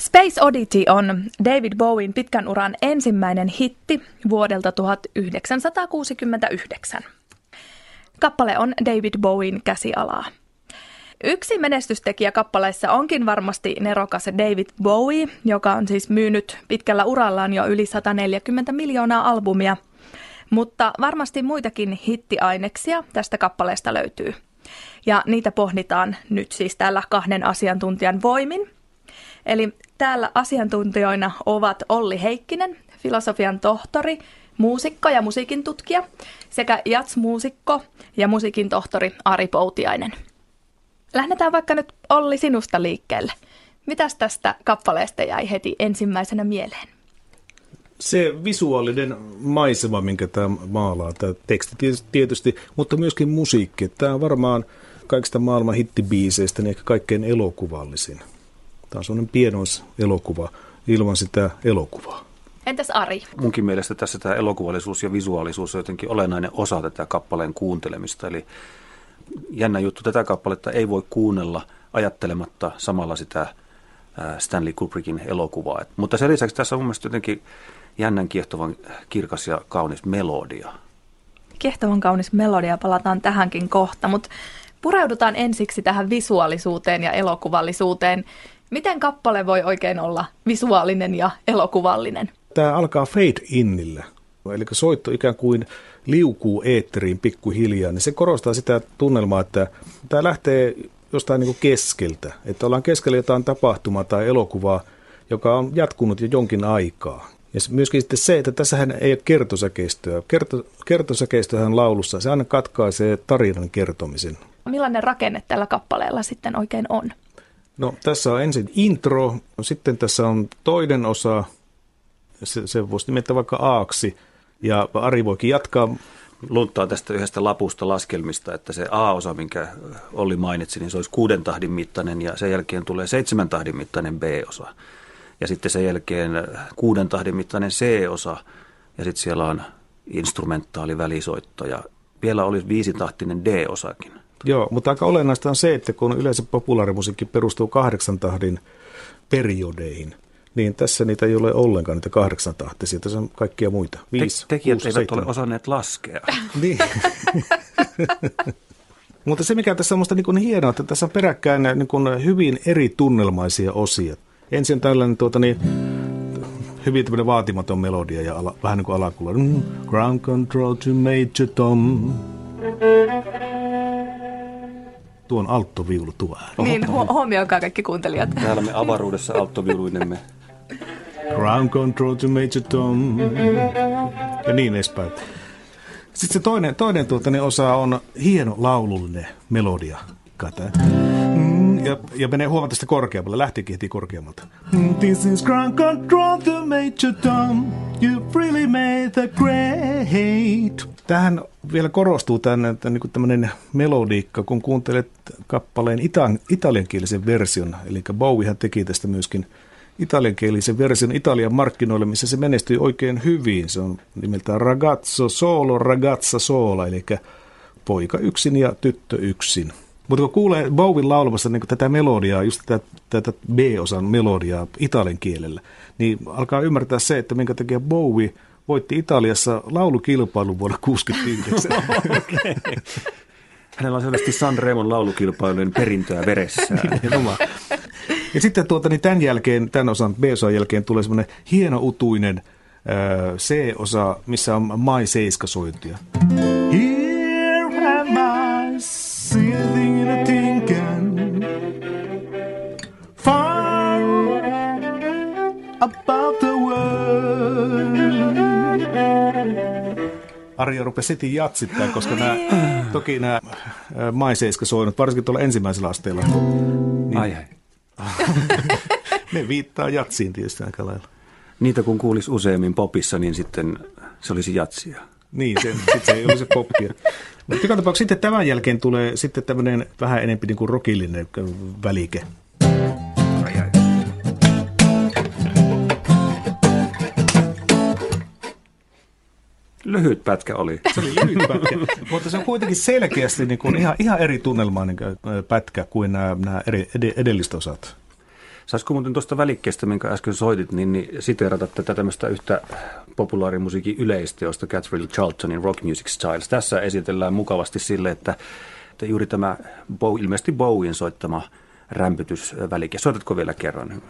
Space Oddity on David Bowen pitkän uran ensimmäinen hitti vuodelta 1969. Kappale on David Bowen käsialaa. Yksi menestystekijä kappaleessa onkin varmasti nerokas David Bowie, joka on siis myynyt pitkällä urallaan jo yli 140 miljoonaa albumia. Mutta varmasti muitakin hittiaineksia tästä kappaleesta löytyy. Ja niitä pohditaan nyt siis täällä kahden asiantuntijan voimin – Eli täällä asiantuntijoina ovat Olli Heikkinen, filosofian tohtori, muusikko ja musiikin tutkija, sekä jatsmuusikko ja musiikin tohtori Ari Poutiainen. Lähdetään vaikka nyt Olli sinusta liikkeelle. Mitäs tästä kappaleesta jäi heti ensimmäisenä mieleen? Se visuaalinen maisema, minkä tämä maalaa, tämä teksti tietysti, mutta myöskin musiikki. Tämä on varmaan kaikista maailman hittibiiseistä niin ehkä kaikkein elokuvallisin. Tämä on sellainen pienois elokuva ilman sitä elokuvaa. Entäs Ari? Munkin mielestä tässä tämä elokuvallisuus ja visuaalisuus on jotenkin olennainen osa tätä kappaleen kuuntelemista. Eli jännä juttu, tätä kappaletta ei voi kuunnella ajattelematta samalla sitä Stanley Kubrickin elokuvaa. Mutta sen lisäksi tässä on mun mielestä jotenkin jännän kiehtovan kirkas ja kaunis melodia. Kiehtovan kaunis melodia, palataan tähänkin kohta, mutta pureudutaan ensiksi tähän visuaalisuuteen ja elokuvallisuuteen. Miten kappale voi oikein olla visuaalinen ja elokuvallinen? Tämä alkaa fade innillä, eli soitto ikään kuin liukuu eetteriin pikkuhiljaa, niin se korostaa sitä tunnelmaa, että tämä lähtee jostain niin keskeltä, että ollaan keskellä jotain tapahtumaa tai elokuvaa, joka on jatkunut jo jonkin aikaa. Ja myöskin sitten se, että tässähän ei ole kertosäkeistöä. Kerto, kertosäkeistöhän laulussa, se aina katkaisee tarinan kertomisen. Millainen rakenne tällä kappaleella sitten oikein on? No tässä on ensin intro, sitten tässä on toinen osa, se, se voisi nimetä vaikka aaksi, ja Ari voikin jatkaa. Lunttaa tästä yhdestä lapusta laskelmista, että se A-osa, minkä Olli mainitsi, niin se olisi kuuden tahdin mittainen, ja sen jälkeen tulee seitsemän tahdin mittainen B-osa. Ja sitten sen jälkeen kuuden tahdin mittainen C-osa, ja sitten siellä on instrumentaali välisoitto, ja vielä olisi viisitahtinen D-osakin. Joo, mutta aika olennaista on se, että kun yleensä populaarimusiikki perustuu kahdeksan tahdin periodeihin, niin tässä niitä ei ole ollenkaan, niitä kahdeksan tahtisia. Tässä on kaikkia muita. Viisi, Te- tekijät kuusi, eivät seitsemän. ole osanneet laskea. niin. Mutta se, mikä tässä on minusta niin hienoa, että tässä on peräkkäin niin kuin hyvin eri tunnelmaisia osia. Ensin tällainen tuota, niin, hyvin tämmöinen vaatimaton melodia ja ala, vähän niin kuin alakulla. Mm, ground control to Major Tom tuon alttoviulu tuo ääni. Niin, hu- huomioikaa kaikki kuuntelijat. Täällä me avaruudessa alttoviuluinemme. Ground control to Major Tom. Ja niin edespäin. Sitten se toinen, toinen tuota, niin osa on hieno laulullinen melodia. Kata. Mm, ja, ja menee huomattavasti korkeammalle, lähtikin heti korkeammalta. This is ground control to Major Tom. You really made the great. Tähän vielä korostuu tänne, että niin tämmöinen melodiikka, kun kuuntelet kappaleen ita- italiankielisen version, eli Bowiehan teki tästä myöskin italiankielisen version Italian markkinoille, missä se menestyi oikein hyvin. Se on nimeltään Ragazzo Solo, Ragazza Sola, eli poika yksin ja tyttö yksin. Mutta kun kuulee Bowin laulamassa niin tätä melodiaa, just tätä, tätä B-osan melodiaa italian kielellä, niin alkaa ymmärtää se, että minkä takia Bowie – voitti Italiassa laulukilpailun vuonna 1969. okay. Hänellä on selvästi Sanremon laulukilpailujen perintöä veressään. ja sitten tuota, niin tämän jälkeen, tämän osan B-osan jälkeen tulee semmoinen hieno utuinen äh, C-osa, missä on Mai Seiska sointia. Arja rupesi heti jatsittaa, koska nämä, toki nämä maiseiska soinut, varsinkin tuolla ensimmäisellä asteella. Niin, ai ai. ne viittaa jatsiin tietysti aika lailla. Niitä kun kuulisi useammin popissa, niin sitten se olisi jatsia. Niin, se, sitten se ei olisi poppia. Mutta joka tapauksessa sitten tämän jälkeen tulee sitten tämmöinen vähän enemmän niin kuin rokillinen välike. Lyhyt pätkä oli. Se oli lyhyt pätkä, mutta se on kuitenkin selkeästi niin kuin ihan, ihan eri tunnelmainen pätkä kuin nämä, nämä eri, edelliset osat. Saisiko muuten tuosta välikkeestä, minkä äsken soitit, niin, niin siteerata tätä tämmöistä yhtä populaarimusiikin yleisteosta Catherine Charltonin Rock Music Styles. Tässä esitellään mukavasti sille, että, että juuri tämä Bow, ilmeisesti Bowien soittama rämpytysvälike. Soitatko vielä kerran?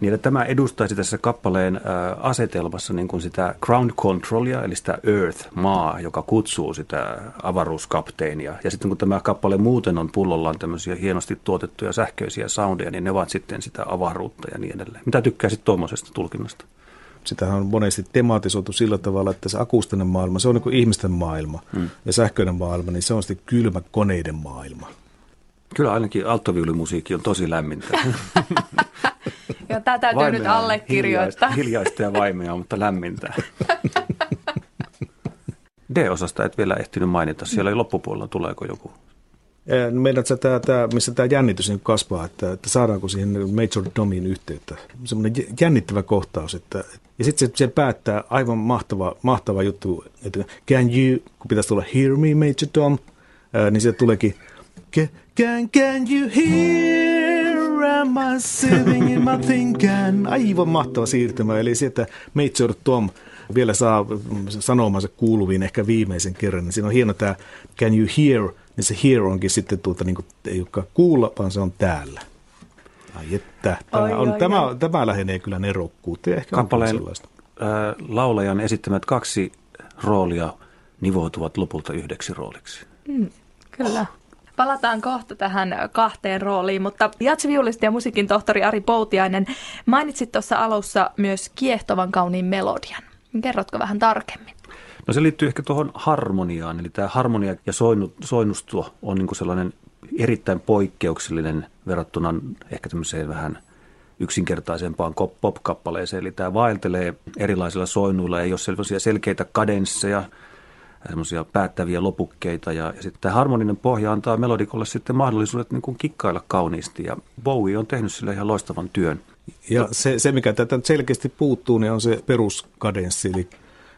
Niin että tämä edustaisi tässä kappaleen asetelmassa niin kuin sitä ground controlia, eli sitä earth, maa, joka kutsuu sitä avaruuskapteenia. Ja sitten kun tämä kappale muuten on pullollaan tämmöisiä hienosti tuotettuja sähköisiä soundeja, niin ne ovat sitten sitä avaruutta ja niin edelleen. Mitä tykkäisit tuommoisesta tulkinnasta? Sitähän on monesti tematisoitu sillä tavalla, että se akustinen maailma, se on niin kuin ihmisten maailma. Hmm. Ja sähköinen maailma, niin se on sitten kylmä koneiden maailma. Kyllä ainakin alttoviulimusiikki on tosi lämmintä. Tämä täytyy vaimea nyt allekirjoittaa. Hiljaista, hiljaista ja vaimea, mutta lämmintä. D-osasta et vielä ehtinyt mainita. Siellä ei loppupuolella, tuleeko joku? Meidän tämä, tämä, missä tämä jännitys niin kasvaa, että, että saadaanko siihen Major Domin yhteyttä. Semmoinen jännittävä kohtaus. Että, ja sitten se, se päättää aivan mahtava, mahtava juttu, että can you, kun pitäisi tulla hear me Major Dom, niin se tuleekin can, can you hear am I sitting in my thinking? Aivan mahtava siirtymä. Eli sieltä Major Tom vielä saa sanomansa kuuluviin ehkä viimeisen kerran. Niin siinä on hieno tämä can you hear, niin se hear onkin sitten tuota, niin kuin, ei olekaan kuulla, vaan se on täällä. Ai että, tämä, on, oi, tämä, oi. tämä lähenee kyllä nerokkuuteen. Ehkä Kappaleen äh, laulajan esittämät kaksi roolia nivoutuvat lopulta yhdeksi rooliksi. Mm, kyllä. Palataan kohta tähän kahteen rooliin, mutta jatsiviulisti ja musiikin tohtori Ari Poutiainen, mainitsit tuossa alussa myös kiehtovan kauniin melodian. Kerrotko vähän tarkemmin? No se liittyy ehkä tuohon harmoniaan, eli tämä harmonia ja soinu, soinnusto on niin sellainen erittäin poikkeuksellinen verrattuna ehkä tämmöiseen vähän yksinkertaisempaan pop-kappaleeseen. Eli tämä vaeltelee erilaisilla soinnuilla, ei ole selkeitä kadensseja, semmoisia päättäviä lopukkeita. Ja, ja sitten tämä harmoninen pohja antaa melodikolle sitten mahdollisuudet niin kuin kikkailla kauniisti. Ja Bowie on tehnyt sille ihan loistavan työn. Ja se, se mikä tätä selkeästi puuttuu, niin on se peruskadenssi, eli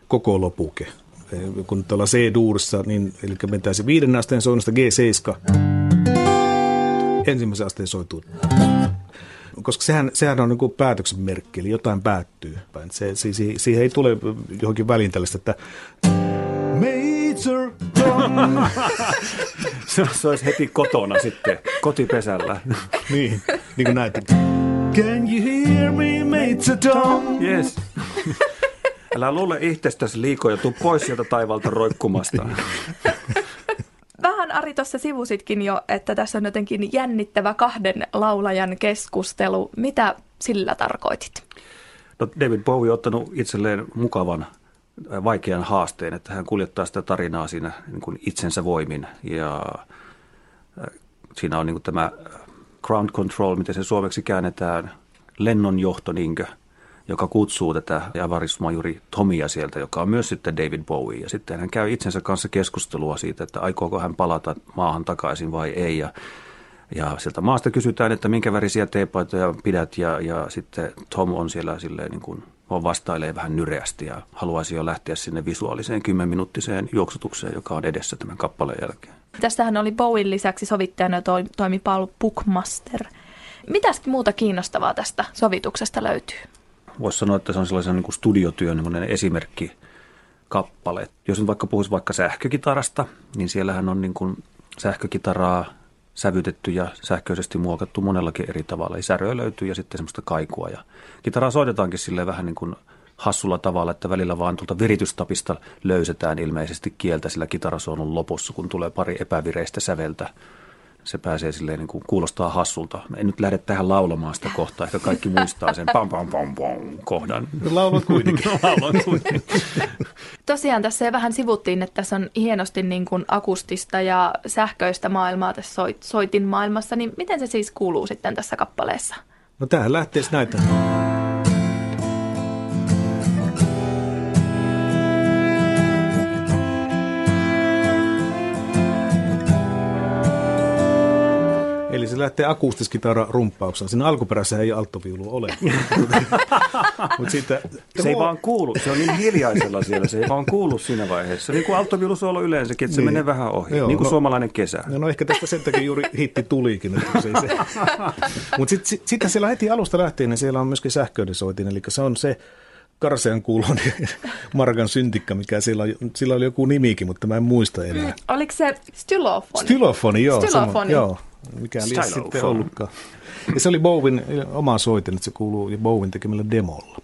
koko lopuke. Kun tuolla C-duurissa, niin, eli mentää se viiden asteen soinnusta G7, ensimmäisen asteen soituu. Koska sehän, sehän on niin päätöksen merkki, eli jotain päättyy. Se, se, siihen ei tule johonkin väliin tällaista, että Major Tom. se, se olisi heti kotona sitten, kotipesällä. niin, niin kuin näitä. Can you hear me, Major Tom? Yes. Älä luule itsestäsi liikoja, tuu pois sieltä taivalta roikkumasta. Vähän Ari tuossa sivusitkin jo, että tässä on jotenkin jännittävä kahden laulajan keskustelu. Mitä sillä tarkoitit? No David Bowie on ottanut itselleen mukavan vaikean haasteen, että hän kuljettaa sitä tarinaa siinä niin kuin itsensä voimin. Ja siinä on niin kuin tämä ground control, miten se suomeksi käännetään, lennonjohto, niinkö, joka kutsuu tätä avarismajuri Tomia sieltä, joka on myös sitten David Bowie. Ja sitten hän käy itsensä kanssa keskustelua siitä, että aikooko hän palata maahan takaisin vai ei. Ja ja sieltä maasta kysytään, että minkä värisiä teepaitoja pidät ja, ja sitten Tom on siellä silleen niin kuin on vastailee vähän nyreästi ja haluaisi jo lähteä sinne visuaaliseen kymmenminuuttiseen juoksutukseen, joka on edessä tämän kappaleen jälkeen. Tästähän oli Bowen lisäksi sovittajana toi, toimi Paul Bookmaster. Mitäs muuta kiinnostavaa tästä sovituksesta löytyy? Voisi sanoa, että se on sellaisen niin kuin studiotyön esimerkki kappale. Jos nyt vaikka puhuisi vaikka sähkökitarasta, niin siellähän on niin kuin sähkökitaraa sävytetty ja sähköisesti muokattu monellakin eri tavalla. Eli säröä löytyy ja sitten semmoista kaikua. Ja kitaraa soitetaankin sille vähän niin kuin hassulla tavalla, että välillä vaan tuolta viritystapista löysetään ilmeisesti kieltä sillä kitarasoonun lopussa, kun tulee pari epävireistä säveltä se pääsee silleen niin kuin kuulostaa hassulta. En nyt lähde tähän laulamaan sitä kohtaa, ehkä kaikki muistaa sen pam pam pam pam kohdan. Laulat kuitenkin. Laulan kuitenkin. Tosiaan tässä jo vähän sivuttiin, että tässä on hienosti niin kuin akustista ja sähköistä maailmaa tässä soit, soitin maailmassa, niin miten se siis kuuluu sitten tässä kappaleessa? No tähän lähtee näitä. Se lähtee akustiskitara rumppauksella. Siinä alkuperässä ei alttoviulu ole. Mut siitä, se ei vaan kuulu, se on niin hiljaisella siellä, se ei vaan kuulu siinä vaiheessa. Niin kuin alttoviulusoolo yleensäkin, että se niin. menee vähän ohi, Joo, niin kuin no, suomalainen kesä. No, no ehkä tästä sen takia juuri hitti tulikin. Se, se. Mutta sitten sit, sit siellä heti alusta lähtien, niin siellä on myöskin sähköinen soitin, eli se on se Karsean kuulon Margan syntikka, mikä sillä, sillä oli joku nimikin, mutta mä en muista enää. Mm, oliko se stylofoni? Stylofoni, joo. Stylofoni. Sama, joo mikä liian sitten ollutkaan. Ja se oli Bowin oma soitin, että se kuuluu Bowin tekemällä demolla.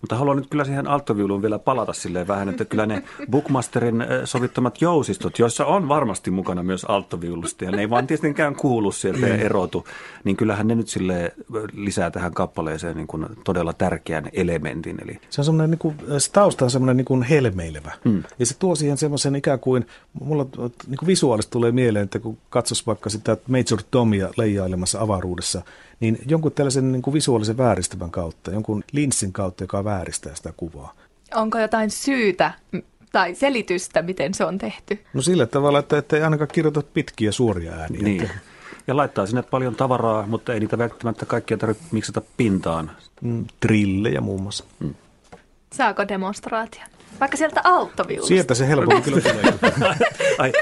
Mutta haluan nyt kyllä siihen alttoviuluun vielä palata silleen vähän, että kyllä ne Bookmasterin sovittamat jousistot, joissa on varmasti mukana myös alttoviulusta, ja ne ei vaan tietenkään kuulu sieltä ja erotu, niin kyllähän ne nyt sille lisää tähän kappaleeseen niin kuin todella tärkeän elementin. Eli... Se on semmoinen, niin kuin, se tausta on semmoinen niin kuin helmeilevä, hmm. ja se tuo siihen semmoisen ikään kuin, mulla niin kuin visuaalisesti tulee mieleen, että kun katsoisi vaikka sitä Major Tomia leijailemassa avaruudessa, niin jonkun tällaisen niin kuin visuaalisen vääristävän kautta, jonkun linssin kautta, joka vääristää sitä kuvaa. Onko jotain syytä tai selitystä, miten se on tehty? No sillä tavalla, että ettei ainakaan kirjoita pitkiä suoria ääniä. Niin. Että... Ja laittaa sinne paljon tavaraa, mutta ei niitä välttämättä kaikkia tarvitse miksata pintaan. Mm, trillejä muun muassa. Mm. Saako demonstraatio? Vaikka sieltä alttoviulusta. Sieltä se helpommin kyllä tulee. Ai,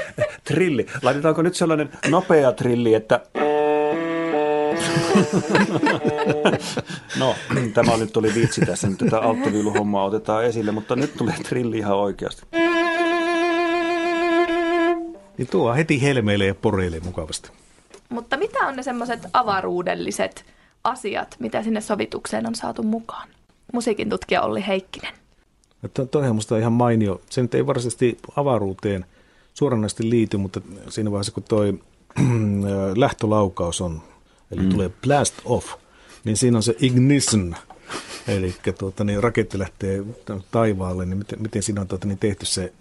trilli. Laitetaanko nyt sellainen nopea trilli, että no, tämä nyt tuli vitsi tässä, nyt tätä alttoviiluhommaa otetaan esille, mutta nyt tulee trilli ihan oikeasti. Niin tuo heti helmeilee ja poreilee mukavasti. Mutta mitä on ne semmoiset avaruudelliset asiat, mitä sinne sovitukseen on saatu mukaan? Musiikin tutkija Olli Heikkinen. Että toihan musta ihan mainio. Se nyt ei varsinaisesti avaruuteen suoranaisesti liity, mutta siinä vaiheessa kun toi lähtölaukaus on eli mm. tulee blast off, niin siinä on se ignition, eli tuota, niin raketti lähtee taivaalle, niin miten, miten siinä on tuota, niin tehty se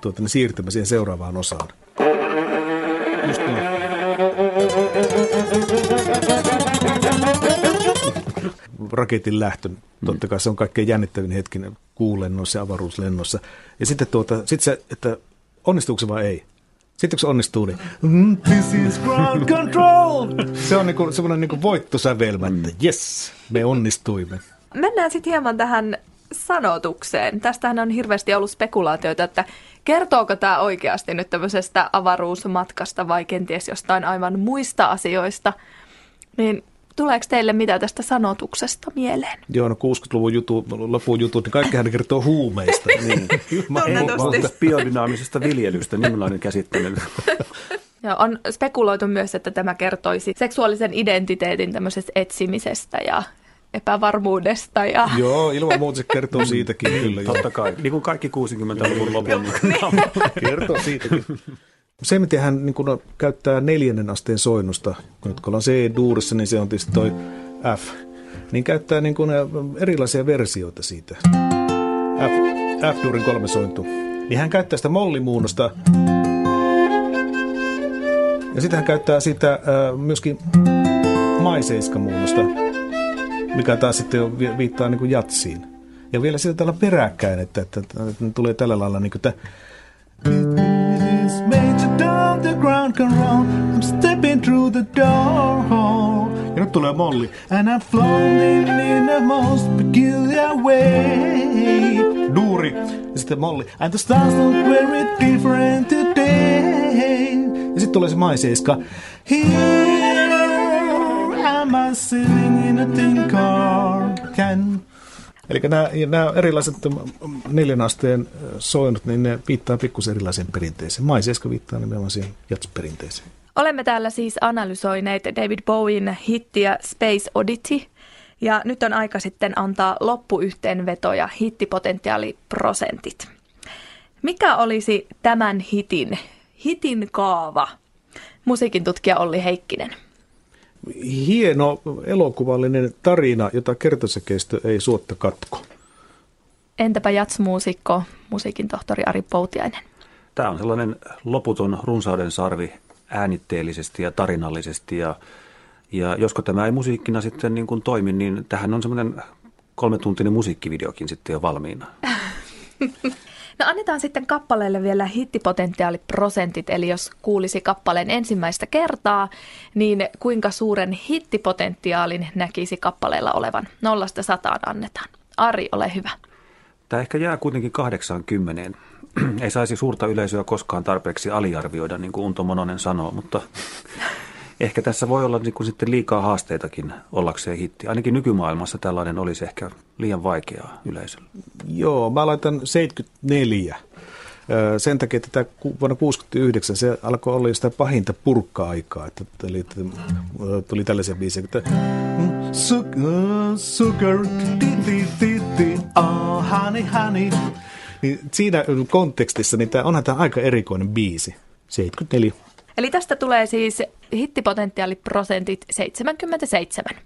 tuota, niin siirtymä siihen seuraavaan osaan. Just niin. Raketin lähtö, totta kai se on kaikkein jännittävin hetki kuulennossa ja avaruuslennossa. Ja sitten tuota, sit se, että onnistuuko se vai ei. Sitten kun se onnistuu, niin mm, this is ground control. Se on niinku, semmoinen niinku voittosävelmä, että yes, me onnistuimme. Mennään sitten hieman tähän sanotukseen. Tästähän on hirveästi ollut spekulaatioita, että kertooko tämä oikeasti nyt tämmöisestä avaruusmatkasta vai kenties jostain aivan muista asioista. Niin Tuleeko teille mitä tästä sanotuksesta mieleen? Joo, no 60-luvun jutu, lopun jutut, niin kaikkihan kertoo huumeista. niin. Tunnetusti. Biodynaamisesta viljelystä, nimenomaan käsittely. Joo, on spekuloitu myös, että tämä kertoisi seksuaalisen identiteetin tämmöisestä etsimisestä ja epävarmuudesta. Ja... Joo, ilman muuta se kertoo siitäkin kyllä. Totta kai, niin kuin kaikki 60-luvun lopun. kertoo siitäkin. Se, miten hän niin kun käyttää neljännen asteen soinnusta, kun nyt ollaan C-duurissa, niin se on tietysti toi F, niin käyttää niin kun erilaisia versioita siitä. F, F-duurin kolme sointu. Niin hän käyttää sitä mollimuunnosta. Ja sitten hän käyttää sitä äh, myöskin maiseiskamuunnosta, mikä taas sitten viittaa niin jatsiin. Ja vielä sitä tällä peräkkäin, että, että, että, että tulee tällä lailla niin kuin, että the ground can roll. I'm stepping through the door. Ja nyt tulee Molly. And I'm floating in the most peculiar way. Duuri. Ja sitten Molly. And the stars look very different today. Ja sitten tulee se maiseiska. Here am I sitting in a tin car. Can Eli nämä, nämä erilaiset neljän asteen soinut, niin ne viittaa pikkusen erilaiseen perinteeseen. Maiseiska viittaa nimenomaan siihen jatsperinteeseen. Olemme täällä siis analysoineet David Bowen hittiä Space Oddity. Ja nyt on aika sitten antaa loppuyhteenveto ja hittipotentiaaliprosentit. Mikä olisi tämän hitin, hitin kaava? Musiikin tutkija Olli Heikkinen hieno elokuvallinen tarina, jota kertosäkeistö ei suotta katko. Entäpä jatsmuusikko, musiikin tohtori Ari Poutiainen? Tämä on sellainen loputon runsauden sarvi äänitteellisesti ja tarinallisesti ja, ja josko tämä ei musiikkina sitten niin kuin toimi, niin tähän on semmoinen kolmetuntinen musiikkivideokin sitten jo valmiina. No annetaan sitten kappaleelle vielä hittipotentiaaliprosentit, eli jos kuulisi kappaleen ensimmäistä kertaa, niin kuinka suuren hittipotentiaalin näkisi kappaleella olevan? Nollasta sataan annetaan. Ari, ole hyvä. Tämä ehkä jää kuitenkin 80. Ei saisi suurta yleisöä koskaan tarpeeksi aliarvioida, niin kuin Unto Mononen sanoo, mutta ehkä tässä voi olla niin kuin sitten liikaa haasteitakin ollakseen hitti. Ainakin nykymaailmassa tällainen olisi ehkä liian vaikeaa yleisölle. Joo, mä laitan 74. Sen takia, että tämä vuonna 1969 se alkoi olla sitä pahinta purkka-aikaa. Että, eli että tuli tällaisia biisejä, että sugar, di, di, oh, honey, honey. Niin siinä kontekstissa niin tämä, onhan tämä aika erikoinen biisi. 74. Eli tästä tulee siis hittipotentiaaliprosentit 77.